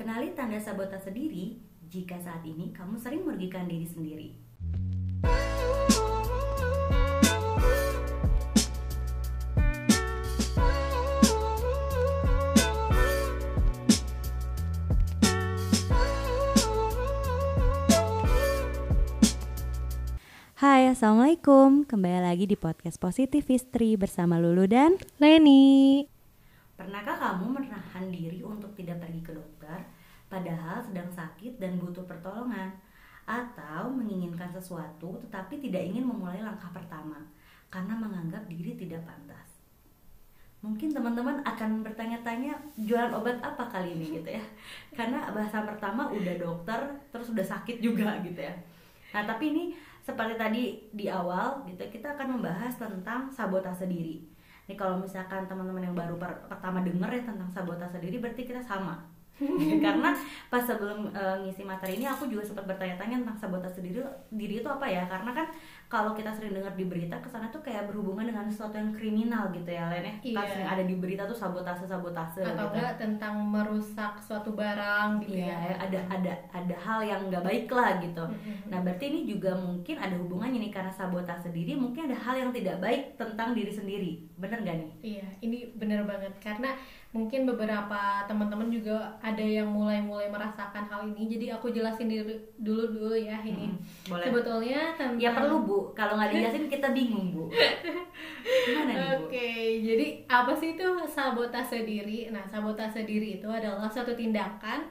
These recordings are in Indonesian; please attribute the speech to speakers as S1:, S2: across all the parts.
S1: Kenali tanda sabotase diri jika saat ini kamu sering merugikan diri sendiri. Hai, Assalamualaikum. Kembali lagi di podcast Positif Istri bersama Lulu dan
S2: Leni.
S1: Pernahkah kamu menahan diri untuk tidak pergi ke dokter padahal sedang sakit dan butuh pertolongan? Atau menginginkan sesuatu tetapi tidak ingin memulai langkah pertama karena menganggap diri tidak pantas? Mungkin teman-teman akan bertanya-tanya jualan obat apa kali ini gitu ya Karena bahasa pertama udah dokter terus udah sakit juga gitu ya Nah tapi ini seperti tadi di awal gitu kita akan membahas tentang sabotase diri. Nih kalau misalkan teman-teman yang baru per pertama denger ya tentang sabotase diri berarti kita sama. Karena pas sebelum uh, ngisi materi ini aku juga sempat bertanya-tanya tentang sabotase diri diri itu apa ya? Karena kan kalau kita sering dengar di berita ke sana tuh kayak berhubungan dengan sesuatu yang kriminal gitu ya Len ya
S2: Iya.
S1: Kan sering ada di berita tuh sabotase sabotase
S2: Atau
S1: gitu.
S2: enggak tentang merusak suatu barang gitu
S1: Iya,
S2: ya.
S1: ada ada ada hal yang nggak baik lah gitu. Nah, berarti ini juga mungkin ada hubungannya nih karena sabotase diri, mungkin ada hal yang tidak baik tentang diri sendiri. Bener gak nih?
S2: Iya, ini bener banget karena mungkin beberapa teman-teman juga ada yang mulai-mulai merasakan hal ini. Jadi aku jelasin dulu dulu ya ini.
S1: Hmm, boleh.
S2: Sebetulnya tentang
S1: Ya perlu Bu, kalau nggak dijelasin kita bingung Bu. Gimana nih Bu?
S2: Oke, jadi apa sih itu sabotase diri? Nah, sabotase diri itu adalah suatu tindakan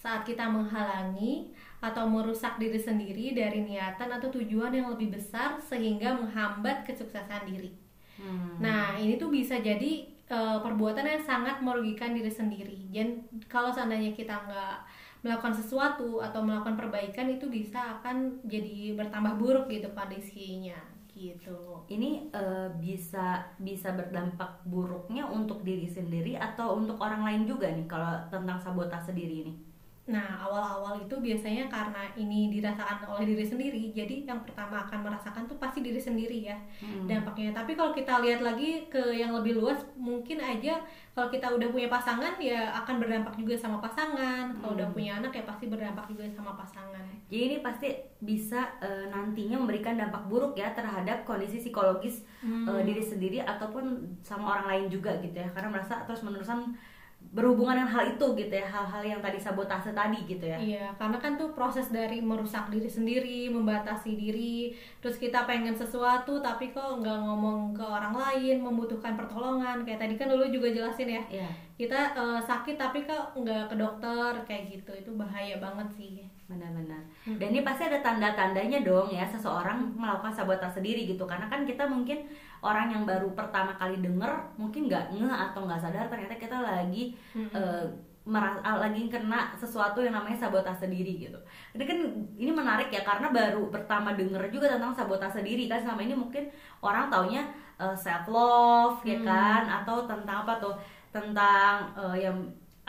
S2: saat kita menghalangi atau merusak diri sendiri dari niatan atau tujuan yang lebih besar sehingga menghambat kesuksesan diri.
S1: Hmm.
S2: Nah, ini tuh bisa jadi eh, perbuatan yang sangat merugikan diri sendiri. Dan kalau seandainya kita nggak melakukan sesuatu atau melakukan perbaikan itu bisa akan jadi bertambah buruk gitu kondisinya gitu.
S1: ini eh, bisa bisa berdampak buruknya untuk diri sendiri atau untuk orang lain juga nih kalau tentang sabotase diri ini.
S2: Nah, awal-awal itu biasanya karena ini dirasakan oleh diri sendiri, jadi yang pertama akan merasakan tuh pasti diri sendiri ya
S1: Hmm.
S2: dampaknya. Tapi kalau kita lihat lagi ke yang lebih luas, mungkin aja kalau kita udah punya pasangan ya akan berdampak juga sama pasangan. Kalau udah
S1: Hmm.
S2: punya anak ya pasti berdampak juga sama pasangan.
S1: Jadi ini pasti bisa eh, nantinya memberikan dampak buruk ya terhadap kondisi psikologis
S2: Hmm.
S1: eh, diri sendiri ataupun sama orang lain juga gitu ya karena merasa terus menerusan berhubungan dengan hal itu gitu ya hal-hal yang tadi sabotase tadi gitu ya
S2: Iya, karena kan tuh proses dari merusak diri sendiri, membatasi diri, terus kita pengen sesuatu tapi kok nggak ngomong ke orang lain, membutuhkan pertolongan. Kayak tadi kan dulu juga jelasin ya,
S1: Iya
S2: kita eh, sakit tapi kok nggak ke dokter kayak gitu, itu bahaya banget sih.
S1: Benar-benar
S2: Hmm.
S1: dan ini pasti ada tanda-tandanya dong ya seseorang melakukan sabotase diri gitu karena kan kita mungkin orang yang baru pertama kali denger mungkin nggak ngeh atau nggak sadar ternyata kita lagi eh, meras- ah, lagi kena sesuatu yang namanya sabotase diri gitu. Ini kan ini menarik ya karena baru pertama denger juga tentang sabotase diri kan selama ini mungkin orang taunya self love ya
S2: Hmm.
S1: kan atau tentang apa tuh tentang eh, yang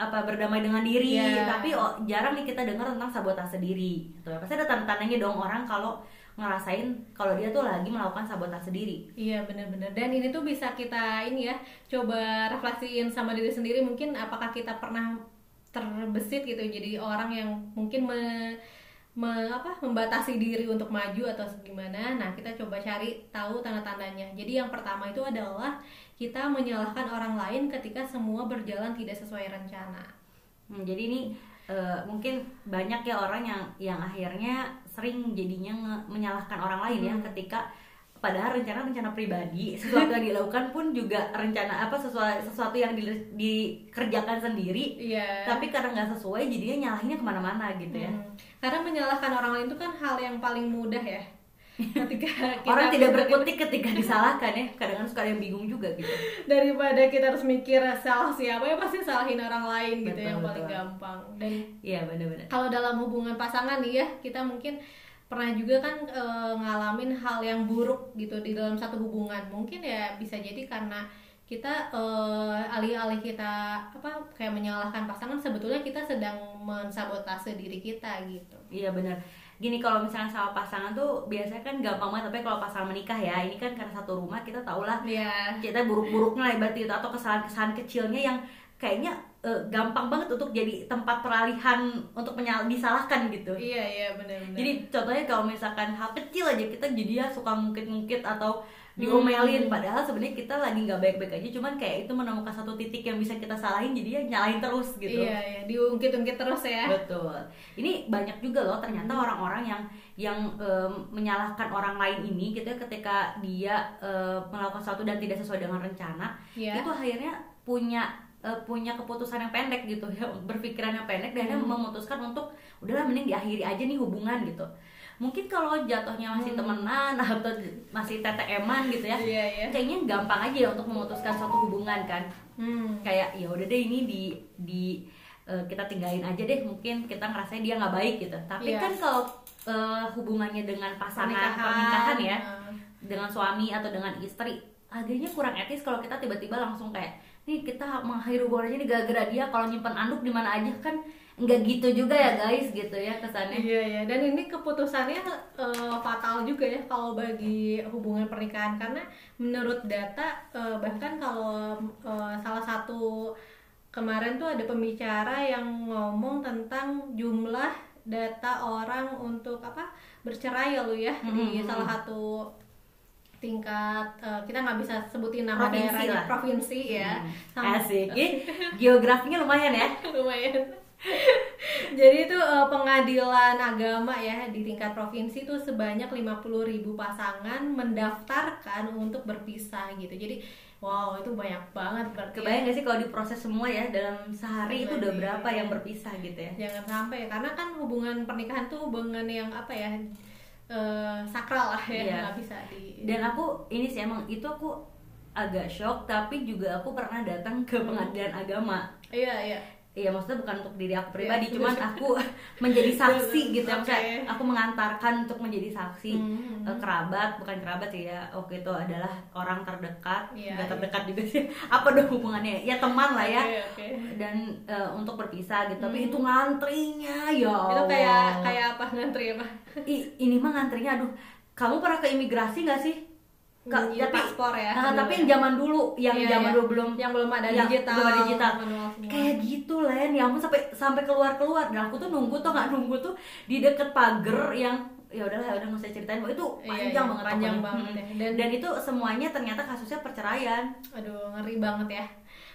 S1: apa berdamai dengan diri
S2: Iya.
S1: tapi oh, jarang nih kita dengar tentang sabotase diri gitu ya. Pasti ada tanda-tandanya dong orang kalau ngerasain kalau dia tuh lagi melakukan sabotase diri.
S2: Iya benar-benar dan ini tuh bisa kita ini ya coba refleksiin sama diri sendiri mungkin apakah kita pernah terbesit gitu jadi orang yang mungkin me, me- apa membatasi diri untuk maju atau gimana nah kita coba cari tahu tanda-tandanya jadi yang pertama itu adalah kita menyalahkan orang lain ketika semua berjalan tidak sesuai rencana
S1: Hmm, jadi ini eh, mungkin banyak ya orang yang yang akhirnya sering jadinya nge- menyalahkan orang lain ya
S2: Hmm.
S1: ketika padahal rencana-rencana pribadi sesuatu yang dilakukan pun juga rencana apa sesuatu sesuatu yang di- dikerjakan sendiri
S2: iya
S1: tapi karena nggak sesuai jadinya nyalahinnya ke mana-mana gitu ya
S2: Hmm. karena menyalahkan orang lain itu kan hal yang paling mudah ya ketika kita
S1: orang tidak berkutik ketika disalahkan ya. Kadang-kadang suka ada yang bingung juga gitu.
S2: Daripada kita harus mikir salah siapa? Ya pasti salahin orang lain gitu
S1: Betul,
S2: yang paling gampang. Dan
S1: iya benar-benar.
S2: kalau dalam hubungan pasangan nih ya kita mungkin pernah juga kan e, ngalamin hal yang buruk gitu di dalam satu hubungan. Mungkin ya bisa jadi karena kita eh, alih-alih kita apa kayak menyalahkan pasangan sebetulnya kita sedang mensabotase diri kita gitu.
S1: Iya benar. Gini kalau misalnya sama pasangan tuh biasanya kan gampang banget tapi kalau pasangan menikah ya ini kan karena satu rumah kita tau lah
S2: ya
S1: kita buruk-buruknya lah berarti itu atau kesalahan-kesalahan kecilnya yang kayaknya eh, gampang banget untuk jadi tempat peralihan untuk menyal disalahkan gitu.
S2: Iya iya benar-benar.
S1: Jadi contohnya kalau misalkan hal kecil aja kita jadi ya suka ngungkit-ngungkit atau diomelin. Padahal sebenarnya kita lagi nggak baik-baik aja cuman kayak itu menemukan satu titik yang bisa kita salahin jadi ya nyalahin terus gitu.
S2: Iya iya. Diungkit-ungkit terus ya.
S1: Betul. Ini banyak juga loh ternyata orang-orang yang yang em, menyalahkan orang lain ini gitu ya ketika dia em, melakukan sesuatu dan tidak sesuai dengan rencana
S2: Iya.
S1: itu akhirnya punya eh, punya keputusan yang pendek gitu ya berpikiran yang pendek dan akhirnya memutuskan untuk udahlah mending diakhiri aja nih hubungan gitu mungkin kalau jatuhnya masih temenan atau masih TTM-an gitu ya
S2: iya iya.
S1: kayaknya gampang aja ya untuk memutuskan suatu hubungan kan.
S2: Hmm.
S1: kayak ya udah deh ini di di eh, kita tinggalin aja deh mungkin kita ngerasain dia nggak baik gitu. Tapi
S2: Iya.
S1: kan kalau eh, hubungannya dengan pasangan pernikahan. ya dengan suami atau dengan istri agaknya kurang etis kalau kita tiba-tiba langsung kayak nih kita mengakhiri hubungan aja nih gara-gara dia kalau nyimpan anduk di mana aja kan nggak gitu juga ya guys gitu ya kesannya.
S2: Iya iya. Dan ini keputusannya eh, fatal juga ya kalau bagi hubungan pernikahan. Karena menurut data eh, bahkan kalau eh, salah satu kemarin tuh ada pembicara yang ngomong tentang jumlah data orang untuk apa bercerai ya lu ya di
S1: Mhm.
S2: salah satu tingkat eh, kita nggak bisa sebutin nama
S1: Provinsi
S2: daerahnya
S1: lah.
S2: provinsi ya.
S1: Hmm,
S2: Sama-
S1: asik. Geografinya lumayan ya.
S2: Lumayan jadi itu eh, pengadilan agama ya di tingkat provinsi itu sebanyak 50.000 ribu pasangan mendaftarkan untuk berpisah gitu jadi wow itu banyak banget berarti ya.
S1: kebayang gak sih kalau diproses semua ya dalam sehari itu udah
S2: Iya.
S1: berapa yang berpisah gitu ya
S2: jangan sampai karena kan hubungan pernikahan tuh hubungan yang apa ya eh, sakral lah ya
S1: Iya.
S2: nggak bisa di
S1: dan aku ini sih emang itu aku agak shock tapi juga aku pernah datang ke pengadilan agama
S2: iya iya
S1: Iya maksudnya bukan untuk diri aku pribadi,
S2: Iya.
S1: cuman aku menjadi saksi gitu ya, maksudnya aku mengantarkan untuk menjadi saksi
S2: Hmm.
S1: Eh, kerabat, bukan kerabat sih ya, oke itu adalah orang terdekat,
S2: Iya,
S1: nggak
S2: iya.
S1: terdekat juga sih, apa dong hubungannya? Ya teman lah ya,
S2: Oke, oke.
S1: dan eh, untuk berpisah gitu, tapi
S2: Hmm.
S1: itu ngantrinya ya.
S2: itu kayak kayak apa ngantri apa
S1: ini mah ngantrinya, aduh, kamu pernah ke imigrasi nggak sih? Ka-
S2: Iya,
S1: tapi
S2: paspor ya
S1: Ah,
S2: dulu
S1: tapi
S2: ya.
S1: yang zaman dulu, yang
S2: Iya,
S1: zaman
S2: iya.
S1: dulu belum
S2: yang belum ada
S1: yang
S2: digital
S1: belum ada digital. kayak gitu Len ya ampun sampai sampai keluar keluar dan aku tuh nunggu tuh nggak nunggu tuh di deket pagar yang ya udahlah udah nggak usah ceritain itu
S2: Iya,
S1: panjang
S2: iya,
S1: banget
S2: panjang
S1: pokoknya.
S2: banget
S1: Mm.
S2: ya. Dan-
S1: dan, itu semuanya ternyata kasusnya perceraian
S2: Aduh, ngeri banget ya.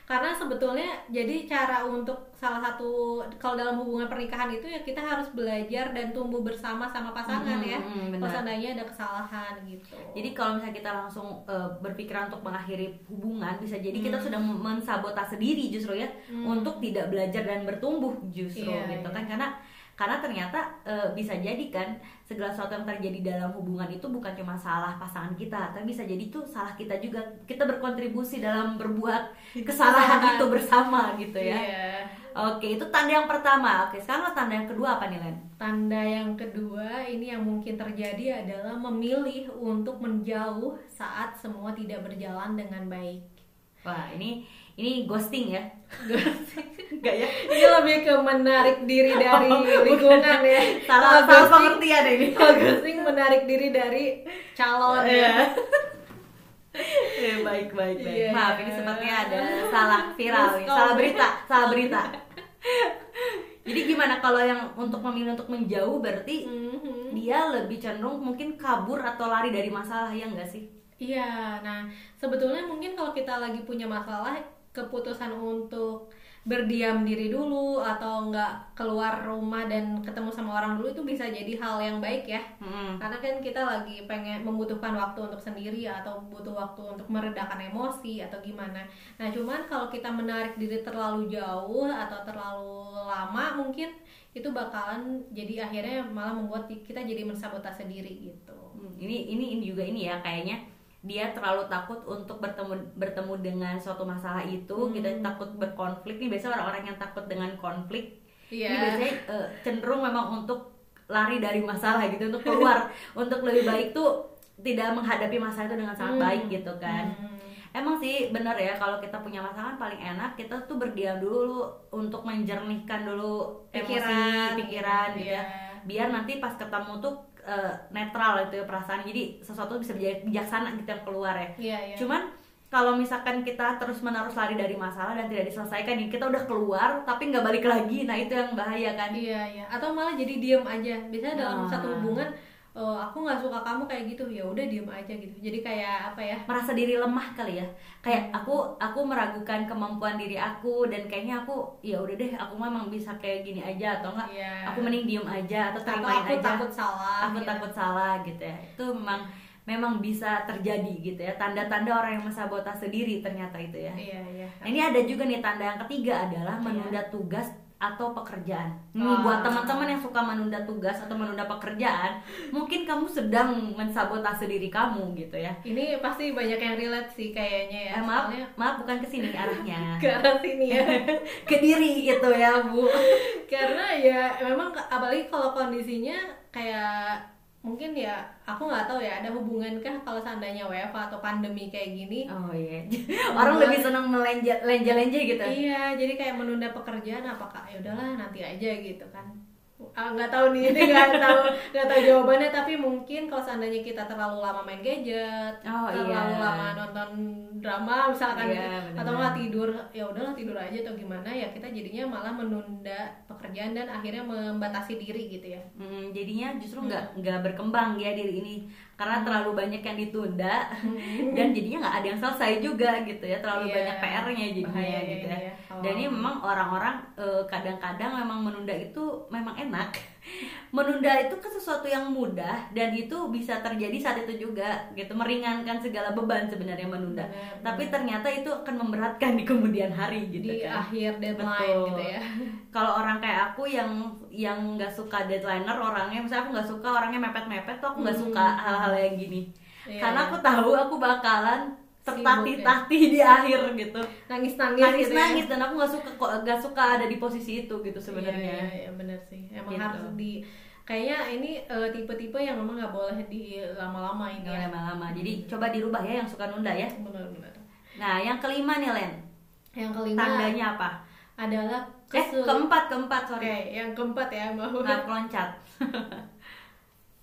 S2: Karena sebetulnya jadi cara untuk salah satu kalau dalam hubungan pernikahan itu ya kita harus belajar dan tumbuh bersama sama pasangan
S1: Mm,
S2: ya.
S1: mm, mm, benar.
S2: Kalau seandainya ada kesalahan gitu.
S1: jadi kalau misalnya kita langsung eh, berpikiran untuk mengakhiri hubungan bisa jadi kita
S2: Hmm.
S1: sudah mensabotase diri justru ya
S2: Hmm.
S1: untuk tidak belajar dan bertumbuh justru
S2: Iya,
S1: gitu
S2: iya.
S1: kan karena karena ternyata eh, bisa jadi kan segala sesuatu yang terjadi dalam hubungan itu bukan cuma salah pasangan kita tapi bisa jadi itu salah kita juga. Kita berkontribusi dalam berbuat kesalahan itu bersama gitu ya.
S2: Iya.
S1: oke itu tanda yang pertama. Oke sekarang tanda yang kedua apa nih Len?
S2: Tanda yang kedua ini yang mungkin terjadi adalah memilih untuk menjauh saat semua tidak berjalan dengan baik.
S1: wah ini ini ghosting ya Enggak ya
S2: Ini lebih ke menarik diri dari
S1: Oh,
S2: lingkungan ya.
S1: salah
S2: Kalau
S1: salah
S2: ghosting-
S1: pengertian ini
S2: kalau ghosting menarik diri dari calon ya.
S1: Iya. Eh, baik baik baik.
S2: Iya.
S1: Maaf ini sepertinya ada salah viral
S2: Miskom.
S1: salah berita, salah berita. Jadi gimana kalau yang untuk memilih untuk menjauh berarti
S2: Mhm.
S1: dia lebih cenderung mungkin kabur atau lari dari masalah ya enggak sih?
S2: Iya, nah sebetulnya mungkin kalau kita lagi punya masalah, keputusan untuk berdiam diri dulu atau nggak keluar rumah dan ketemu sama orang dulu itu bisa jadi hal yang baik ya.
S1: Hmm.
S2: Karena kan kita lagi pengen membutuhkan waktu untuk sendiri atau butuh waktu untuk meredakan emosi atau gimana. Nah, cuman kalau kita menarik diri terlalu jauh atau terlalu lama mungkin itu bakalan jadi akhirnya malah membuat kita jadi mensabotase diri gitu.
S1: Hmm, Ini ini ini juga ini ya kayaknya dia terlalu takut untuk bertemu bertemu dengan suatu masalah itu,
S2: Hmm.
S1: kita takut berkonflik. Nih biasanya orang-orang yang takut dengan konflik
S2: Iya.
S1: Ini biasanya eh, cenderung memang untuk lari dari masalah gitu, untuk keluar, untuk lebih baik tuh tidak menghadapi masalah itu dengan sangat
S2: Hmm.
S1: baik gitu kan.
S2: Hmm.
S1: Emang sih bener ya kalau kita punya masalah kan paling enak kita tuh berdiam dulu untuk menjernihkan dulu
S2: Pikiran,
S1: emosi, pikiran gitu
S2: iya.
S1: ya. Biar nanti pas ketemu tuh eh, netral itu ya perasaan. Jadi sesuatu bisa bija- bijaksana gitu yang keluar ya.
S2: Iya, iya.
S1: Cuman kalau misalkan kita terus menerus lari dari masalah dan tidak diselesaikan nih kita udah keluar tapi nggak balik lagi nah itu yang bahaya kan
S2: iya iya atau malah jadi diem aja biasanya dalam
S1: Nah.
S2: satu hubungan eh, aku nggak suka kamu kayak gitu. Ya udah diem aja gitu. Jadi kayak apa ya
S1: merasa diri lemah kali ya. Kayak aku aku meragukan kemampuan diri aku dan kayaknya aku ya udah deh aku memang bisa kayak gini aja atau enggak
S2: Iya.
S1: aku mending diem aja atau
S2: aku
S1: aja.
S2: takut salah
S1: aku
S2: gitu.
S1: takut salah gitu ya. Itu memang memang bisa terjadi gitu ya. Tanda-tanda orang yang mensabotase diri ternyata itu ya.
S2: Iya iya.
S1: Nah, ini ada juga nih tanda yang ketiga adalah
S2: Iya.
S1: menunda tugas atau pekerjaan. Nih
S2: Wah.
S1: buat teman-teman yang suka menunda tugas atau menunda pekerjaan, mungkin kamu sedang mensabotase diri kamu gitu ya.
S2: ini pasti banyak yang relate sih kayaknya ya
S1: Eh, maaf,
S2: soalnya
S1: maaf bukan ke sini arahnya.
S2: ke arah sini ya
S1: ke diri itu ya, Bu.
S2: karena ya memang apalagi kalau kondisinya kayak mungkin ya aku nggak tahu ya ada hubungankah kalau seandainya WFH atau pandemi kayak gini
S1: Oh iya. Orang lebih senang melenja lenja-lenja gitu.
S2: iya jadi kayak menunda pekerjaan apakah ya udahlah nanti aja gitu kan Ah, nggak tahu nih ini nggak tahu nggak tahu jawabannya tapi mungkin kalau seandainya kita terlalu lama main gadget
S1: Oh,
S2: terlalu
S1: iya.
S2: lama nonton drama misalkan
S1: Iya,
S2: gitu. atau nggak tidur ya udahlah tidur aja atau gimana ya kita jadinya malah menunda pekerjaan dan akhirnya membatasi diri gitu ya
S1: Hmm, jadinya justru nggak nggak berkembang ya diri ini karena terlalu banyak yang ditunda dan jadinya nggak ada yang selesai juga gitu ya terlalu
S2: Iya.
S1: banyak PR-nya jadinya
S2: Bahaya
S1: gitu
S2: ini
S1: ya.
S2: ya, kalau-
S1: Dan ini memang orang-orang eh, kadang-kadang memang menunda itu memang enak. Menunda itu kan sesuatu yang mudah dan itu bisa terjadi saat itu juga gitu meringankan segala beban sebenarnya menunda.
S2: Benar,
S1: Tapi ternyata itu akan memberatkan di kemudian hari gitu
S2: di
S1: kan.
S2: akhir deadline
S1: Betul.
S2: gitu ya
S1: kalau orang kayak aku yang yang nggak suka deadlineer orangnya misalnya aku nggak suka orangnya mepet-mepet tuh aku nggak
S2: Hmm.
S1: suka hal-hal yang gini
S2: Iya,
S1: karena
S2: iya.
S1: aku tahu aku bakalan Tertatih-tatih di akhir gitu
S2: nangis nangis
S1: nangis
S2: gitu ya.
S1: dan aku nggak suka kok nggak suka ada di posisi itu gitu sebenarnya
S2: Iya, iya, iya, benar sih. Emang
S1: Gitu.
S2: harus di kayaknya ini eh, tipe-tipe yang memang nggak boleh di lama-lama ini ya.
S1: lama-lama jadi coba dirubah ya yang suka nunda ya
S2: Benar-benar.
S1: nah yang kelima nih Len
S2: Yang kelima
S1: tandanya apa
S2: adalah
S1: eh
S2: kesul-
S1: keempat keempat
S2: Oke,
S1: sorry
S2: yang keempat ya bahwa
S1: nah loncat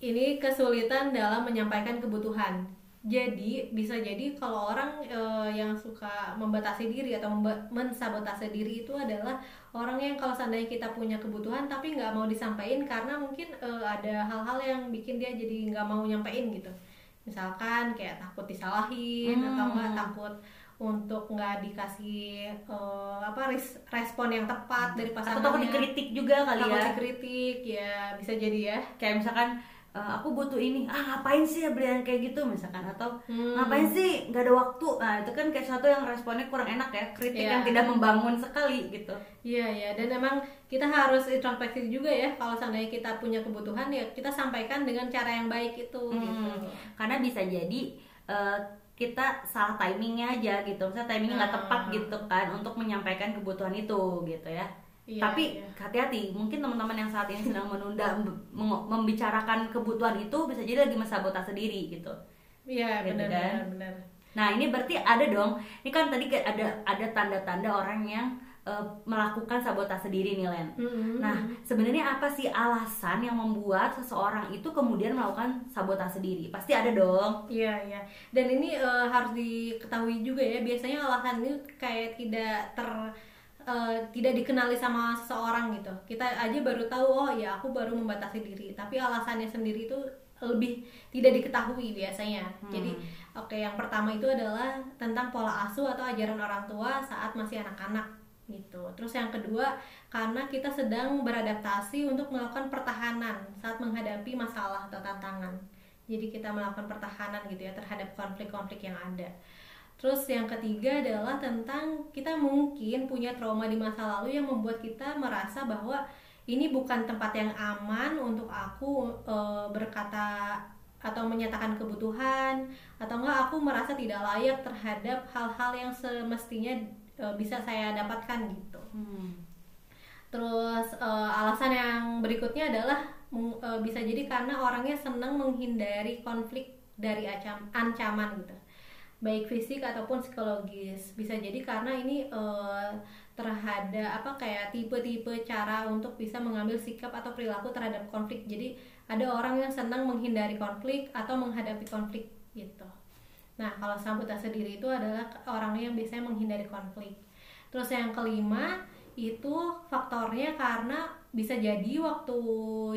S2: ini kesulitan dalam menyampaikan kebutuhan. Jadi bisa jadi kalau orang eh, yang suka membatasi diri atau memba- mensabotase diri itu adalah orang yang kalau seandainya kita punya kebutuhan tapi nggak mau disampaikan karena mungkin eh, ada hal-hal yang bikin dia jadi nggak mau nyampein gitu. Misalkan kayak takut disalahin
S1: Hmm.
S2: atau nggak takut untuk nggak dikasih eh, apa res- respon yang tepat dari
S1: atau
S2: pasangannya
S1: takut dikritik juga kali
S2: takut
S1: ya
S2: dikritik ya bisa jadi ya
S1: kayak misalkan e, aku butuh ini. Ah ngapain sih ya beli yang kayak gitu? Misalkan. Atau
S2: Hmm.
S1: ngapain sih? Nggak ada waktu. Nah itu kan kayak satu yang responnya kurang enak ya. Kritik
S2: Iya.
S1: yang tidak membangun sekali gitu.
S2: Iya ya dan emang kita harus introspeksi juga ya. Kalau seandainya kita punya kebutuhan ya kita sampaikan dengan cara yang baik itu gitu.
S1: Hmm. karena bisa jadi eh, kita salah timingnya aja gitu. Misalnya timingnya nggak
S2: Hmm.
S1: tepat gitu kan untuk menyampaikan kebutuhan itu gitu ya
S2: Iya,
S1: tapi
S2: iya.
S1: hati-hati mungkin teman-teman yang saat ini sedang menunda mem- mem- membicarakan kebutuhan itu bisa jadi lagi mensabotase diri gitu
S2: Iya
S1: Gitu
S2: benar
S1: kan?
S2: benar benar.
S1: Nah ini berarti ada dong. Ini kan tadi ada ada tanda-tanda orang yang eh, melakukan sabotase diri nih Len.
S2: Mm-mm.
S1: Nah sebenarnya apa sih alasan yang membuat seseorang itu kemudian melakukan sabotase diri? Pasti ada dong.
S2: Iya iya. Dan ini eh, harus diketahui juga ya biasanya alasan ini kayak tidak ter eh, tidak dikenali sama seseorang gitu. Kita aja baru tahu oh ya aku baru membatasi diri. Tapi alasannya sendiri itu lebih tidak diketahui biasanya.
S1: Hmm.
S2: Jadi oke yang pertama itu adalah tentang pola asuh atau ajaran orang tua saat masih anak-anak gitu. Terus yang kedua karena kita sedang beradaptasi untuk melakukan pertahanan saat menghadapi masalah atau tantangan. Jadi kita melakukan pertahanan gitu ya terhadap konflik-konflik yang ada. Terus yang ketiga adalah tentang kita mungkin punya trauma di masa lalu yang membuat kita merasa bahwa ini bukan tempat yang aman untuk aku eh, berkata atau menyatakan kebutuhan atau enggak aku merasa tidak layak terhadap hal-hal yang semestinya eh, bisa saya dapatkan gitu. Terus eh, alasan yang berikutnya adalah eh, bisa jadi karena orangnya senang menghindari konflik dari acam- ancaman gitu, baik fisik ataupun psikologis. Bisa jadi karena ini eh, terhadap apa kayak tipe-tipe cara untuk bisa mengambil sikap atau perilaku terhadap konflik. Jadi ada orang yang senang menghindari konflik atau menghadapi konflik gitu. Nah, kalau sabotase diri itu adalah orangnya yang biasanya menghindari konflik. Terus yang kelima itu faktornya karena bisa jadi waktu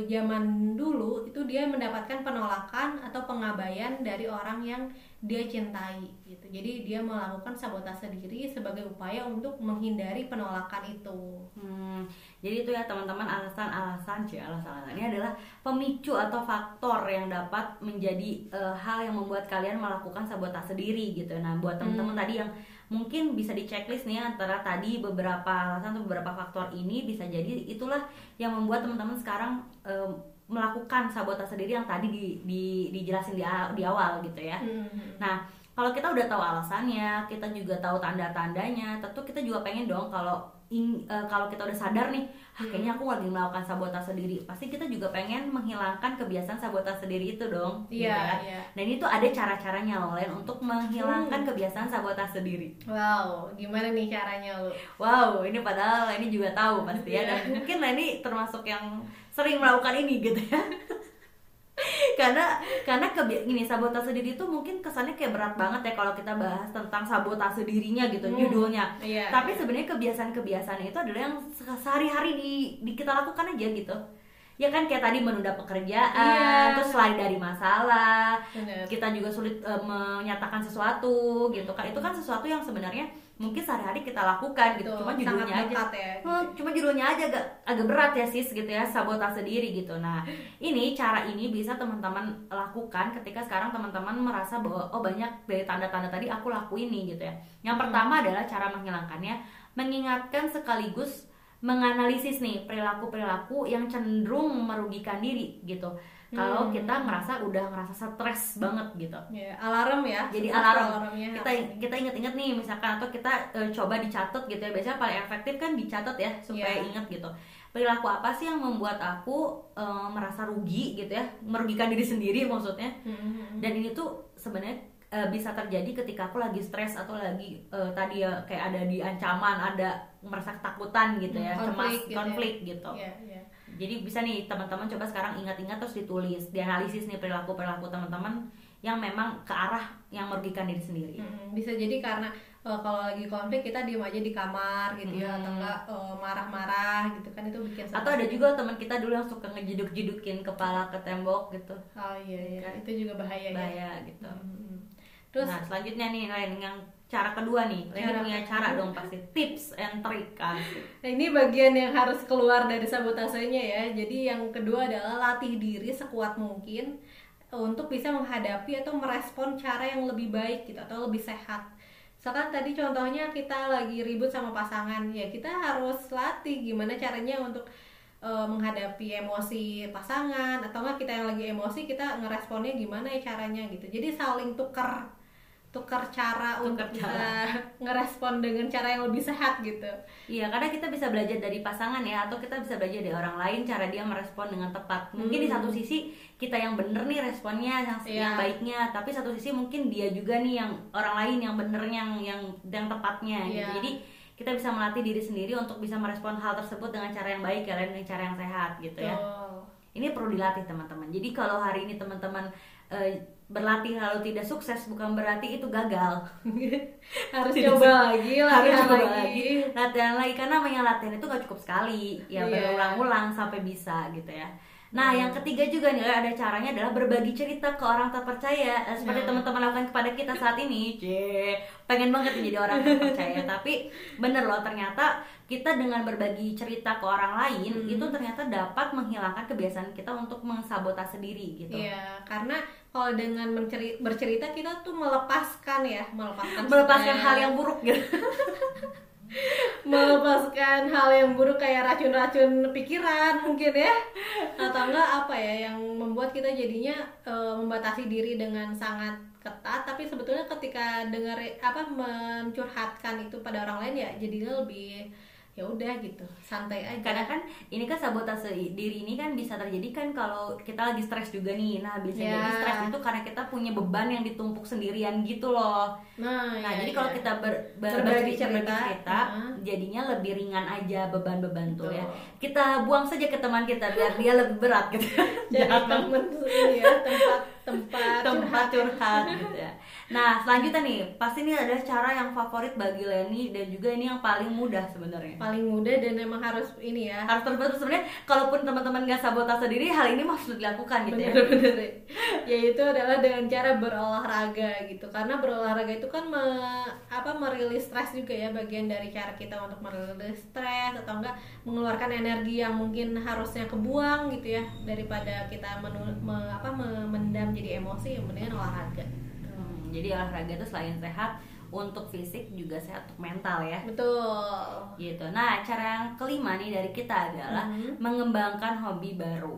S2: zaman dulu itu dia mendapatkan penolakan atau pengabaian dari orang yang dia cintai gitu. Jadi dia melakukan sabotase diri sebagai upaya untuk menghindari penolakan itu.
S1: Hmm, jadi itu ya teman-teman alasan-alasan sih alasan-alasan ini adalah pemicu atau faktor yang dapat menjadi uh, hal yang membuat kalian melakukan sabotase diri gitu. Nah, buat teman-teman hmm. tadi yang mungkin bisa di checklist nih antara tadi beberapa alasan atau beberapa faktor ini bisa jadi itulah yang membuat teman-teman sekarang um, melakukan sabotase diri yang tadi di, di, dijelasin di, di awal gitu ya. Mm-hmm. Nah kalau kita udah tahu alasannya, kita juga tahu tanda-tandanya, tentu kita juga pengen dong kalau in, uh, kalau kita udah sadar nih, ah, kayaknya aku lagi melakukan sabotase diri, pasti kita juga pengen menghilangkan kebiasaan sabotase diri itu dong.
S2: Iya. Yeah, gitu yeah.
S1: Dan itu ada cara-caranya loh, Len, untuk menghilangkan hmm. kebiasaan sabotase diri.
S2: Wow, gimana nih caranya lo?
S1: Wow, ini padahal ini juga tahu pasti ya, dan iya. mungkin ini termasuk yang sering melakukan ini gitu ya. karena karena kebi gini sabotase diri itu mungkin kesannya kayak berat banget ya kalau kita bahas tentang sabotase dirinya gitu hmm. judulnya iya, tapi iya. sebenarnya kebiasaan-kebiasaan itu adalah yang sehari-hari di, di kita lakukan aja gitu ya kan kayak tadi menunda pekerjaan iya. terus lari dari masalah Bener. kita juga sulit uh, menyatakan sesuatu gitu kan itu kan sesuatu yang sebenarnya mungkin sehari-hari kita lakukan gitu. Tuh, cuma judulnya aja. ya, gitu. hmm, cuma judulnya aja agak agak berat ya sis gitu ya sabotase diri gitu. Nah ini cara ini bisa teman-teman lakukan ketika sekarang teman-teman merasa bahwa oh banyak dari tanda-tanda tadi aku lakuin nih gitu ya. Yang pertama hmm. adalah cara menghilangkannya mengingatkan sekaligus menganalisis nih perilaku-perilaku yang cenderung merugikan diri gitu kalau hmm. kita merasa udah ngerasa stres banget gitu.
S2: Ya, alarm ya.
S1: Jadi alarm. Alarmnya kita kita inget-inget nih misalkan atau kita uh, coba dicatat gitu ya. Biasanya paling efektif kan dicatat ya supaya yeah. inget gitu. Perilaku apa sih yang membuat aku uh, merasa rugi gitu ya, merugikan diri sendiri maksudnya. Hmm. Dan ini tuh sebenarnya uh, bisa terjadi ketika aku lagi stres atau lagi uh, tadi ya kayak ada di ancaman, ada merasa ketakutan gitu ya, konflik cemas, gitu ya. konflik ya. gitu. Yeah, yeah jadi bisa nih teman-teman coba sekarang ingat-ingat terus ditulis dianalisis nih perilaku perilaku teman-teman yang memang ke arah yang merugikan diri sendiri
S2: hmm, bisa jadi karena uh, kalau lagi konflik kita diem aja di kamar gitu ya atau enggak uh, marah-marah gitu kan itu bikin
S1: atau ada juga teman kita dulu yang suka ngejeduk-jedukin kepala ke tembok gitu
S2: oh iya iya kan? itu juga bahaya
S1: bahaya ya? gitu hmm. Terus nah. selanjutnya nih lain yang cara kedua nih. Leni punya cara dong pasti. Tips and trick kan?
S2: Nah, ini bagian yang harus keluar dari sabotasenya ya. Jadi yang kedua adalah latih diri sekuat mungkin untuk bisa menghadapi atau merespon cara yang lebih baik gitu atau lebih sehat. Misalkan tadi contohnya kita lagi ribut sama pasangan ya kita harus latih gimana caranya untuk uh, menghadapi emosi pasangan. Atau enggak kita yang lagi emosi kita ngeresponnya gimana ya caranya gitu. Jadi saling tukar tukar cara tukar untuk cara. ngerespon dengan cara yang lebih sehat gitu.
S1: Iya, karena kita bisa belajar dari pasangan ya atau kita bisa belajar dari orang lain cara dia merespon dengan tepat. Mungkin hmm. di satu sisi kita yang bener nih responnya yang, yeah. yang baiknya, tapi satu sisi mungkin dia juga nih yang orang lain yang bener yang yang yang tepatnya yeah. gitu. Iya. Jadi kita bisa melatih diri sendiri untuk bisa merespon hal tersebut dengan cara yang baik ya dengan cara yang sehat gitu ya. Oh. Ini perlu dilatih teman-teman. Jadi kalau hari ini teman-teman uh, berlatih lalu tidak sukses bukan berarti itu gagal
S2: harus tidak coba lagi
S1: harus coba lagi. lagi latihan lagi karena namanya latihan itu gak cukup sekali ya yeah. berulang-ulang sampai bisa gitu ya Nah, hmm. yang ketiga juga nih ada caranya adalah berbagi cerita ke orang terpercaya eh, seperti hmm. teman-teman lakukan kepada kita saat ini. C, pengen banget jadi orang terpercaya, tapi bener loh ternyata kita dengan berbagi cerita ke orang lain hmm. itu ternyata dapat menghilangkan kebiasaan kita untuk mensabotase sendiri gitu.
S2: Iya, karena kalau dengan bercerita kita tuh melepaskan ya, melepaskan
S1: melepaskan hal yang buruk gitu.
S2: melepaskan hal yang buruk kayak racun-racun pikiran mungkin ya atau enggak apa ya yang membuat kita jadinya e, membatasi diri dengan sangat ketat tapi sebetulnya ketika dengar apa mencurhatkan itu pada orang lain ya jadinya lebih ya udah gitu santai aja.
S1: Karena kan ini kan sabotase diri ini kan bisa terjadi kan kalau kita lagi stres juga nih. Nah bisa yeah. jadi stres itu karena kita punya beban yang ditumpuk sendirian gitu loh. Nah, nah ya, jadi ya. kalau kita ber, ber, berbagi cerita, cerita uh-huh. jadinya lebih ringan aja beban-beban tuh ya. Kita buang saja ke teman kita biar dia lebih berat gitu.
S2: Jadi temen ini ya tempat tempat
S1: tempat curhat gitu ya. Nah selanjutnya nih, pasti ini adalah cara yang favorit bagi Leni dan juga ini yang paling mudah sebenarnya.
S2: paling mudah dan emang harus ini ya
S1: Harus terbentuk sebenarnya, kalaupun teman-teman nggak sabotase diri, hal ini harus dilakukan gitu ya.
S2: bener-bener yaitu adalah dengan cara berolahraga gitu karena berolahraga itu kan me- apa merilis stres juga ya bagian dari cara kita untuk merilis stres atau enggak mengeluarkan energi yang mungkin harusnya kebuang gitu ya daripada kita menu- me- apa memendam jadi emosi yang mendingan olahraga
S1: Hmm, jadi olahraga itu selain sehat untuk fisik juga sehat untuk mental ya.
S2: betul
S1: Gitu. Nah cara yang kelima nih dari kita adalah
S2: Mhm.
S1: mengembangkan hobi baru.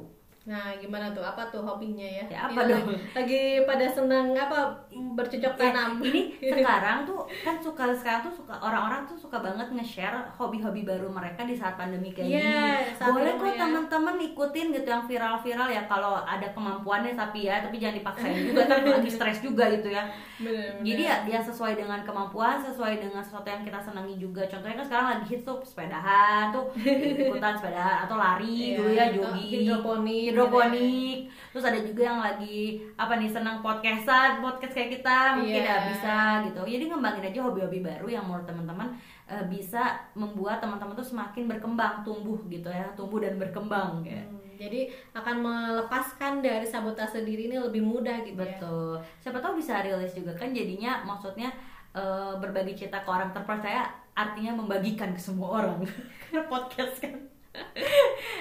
S2: Nah gimana tuh apa tuh hobinya ya,
S1: Ya, apa
S2: Ini
S1: dong?
S2: lagi, lagi pada senang apa bercocok
S1: Ya,
S2: tanam
S1: ini sekarang tuh kan suka sekarang tuh suka orang-orang tuh suka banget nge-share hobi-hobi baru mereka di saat pandemi kayak
S2: Iya,
S1: gini. Boleh kok
S2: ya.
S1: teman-teman ikutin gitu yang viral-viral ya kalau ada kemampuannya tapi ya tapi jangan dipaksain juga kan lagi stres juga gitu ya.
S2: Bener-bener.
S1: Jadi ya dia sesuai dengan kemampuan, sesuai dengan sesuatu yang kita senangi juga. Contohnya kan sekarang lagi hits tuh sepedahan tuh ikutan sepedahan atau lari
S2: Iya,
S1: dulu ya
S2: atau
S1: jogging,
S2: hidroponik,
S1: hidroponik. Terus ada juga yang lagi apa nih senang podcastan, podcast kayak kita mungkin
S2: Iya.
S1: ya bisa gitu. Jadi ngembangin aja hobi-hobi baru yang menurut teman-teman eh, bisa membuat teman-teman tuh semakin berkembang, tumbuh gitu ya, tumbuh dan berkembang kayak.
S2: Hmm, jadi akan melepaskan dari sabotase diri ini lebih mudah gitu ya.
S1: Betul. Siapa tahu bisa rilis juga kan jadinya maksudnya eh, berbagi cerita ke orang terpercaya artinya membagikan ke semua orang. Karena podcast kan.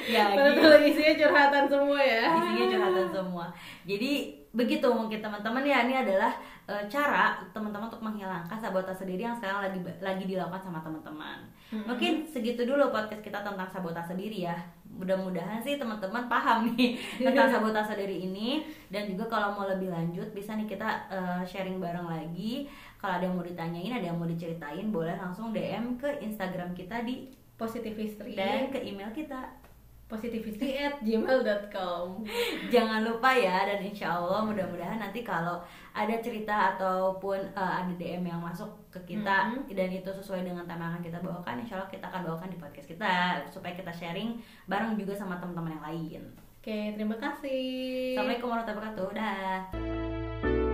S1: Ya
S2: Padahal
S1: gitu.
S2: tuh isinya curhatan semua ya.
S1: Isinya curhatan semua. Jadi begitu mungkin teman-teman ya ini adalah eh, cara teman-teman untuk menghilangkan sabotase diri yang sekarang lagi lagi dilakukan sama teman-teman. Mungkin segitu dulu podcast kita tentang sabotase diri ya. Mudah-mudahan sih teman-teman paham nih tentang sabotase diri ini dan juga kalau mau lebih lanjut bisa nih kita eh, sharing bareng lagi. Kalau ada yang mau ditanyain, ada yang mau diceritain, boleh langsung DM ke Instagram kita di
S2: Positivistry
S1: dan ke email kita.
S2: positivity at gmail.com
S1: Jangan lupa ya dan insya Allah mudah-mudahan nanti kalau ada cerita ataupun eh, ada DM yang masuk ke kita
S2: Mhm.
S1: dan itu sesuai dengan tema yang akan kita bawakan, insya Allah kita akan bawakan di podcast kita supaya kita sharing bareng juga sama teman-teman yang lain.
S2: Oke, terima kasih.
S1: Assalamualaikum warahmatullahi wabarakatuh. Dah.